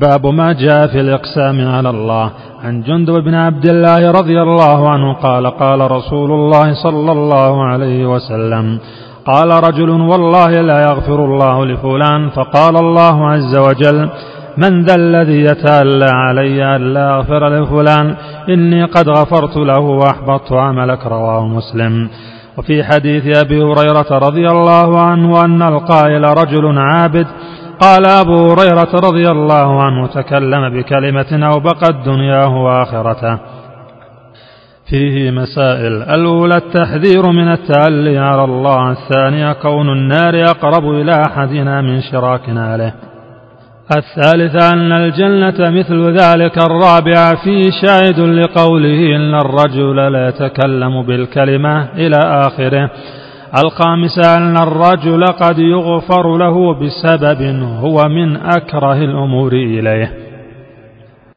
باب ما جاء في الإقسام على الله. عن جندب بن عبد الله رضي الله عنه قال قال رسول الله صلى الله عليه وسلم قال رجل والله لا يغفر الله لفلان. فقال الله عز وجل من ذا الذي يتألى علي ألا أغفر لفلان؟ إني قد غفرت له وأحبطت عملك رواه مسلم. وفي حديث أبي هريرة رضي الله عنه أن القائل رجل عابد قال أبو هريرة رضي الله عنه تكلم بكلمة أو بقت دنياه وآخرته فيه مسائل. الأولى التحذير من التألي على الله. الثانية كون النار أقرب إلى أحدنا من شراك ناله الثالثة أن الجنة مثل ذلك. الرابعة فيه شاهد لقوله إن الرجل لا يتكلم بالكلمة إلى آخره. الخامسة أن الرجل قد يغفر له بسبب هو من أكره الأمور إليه.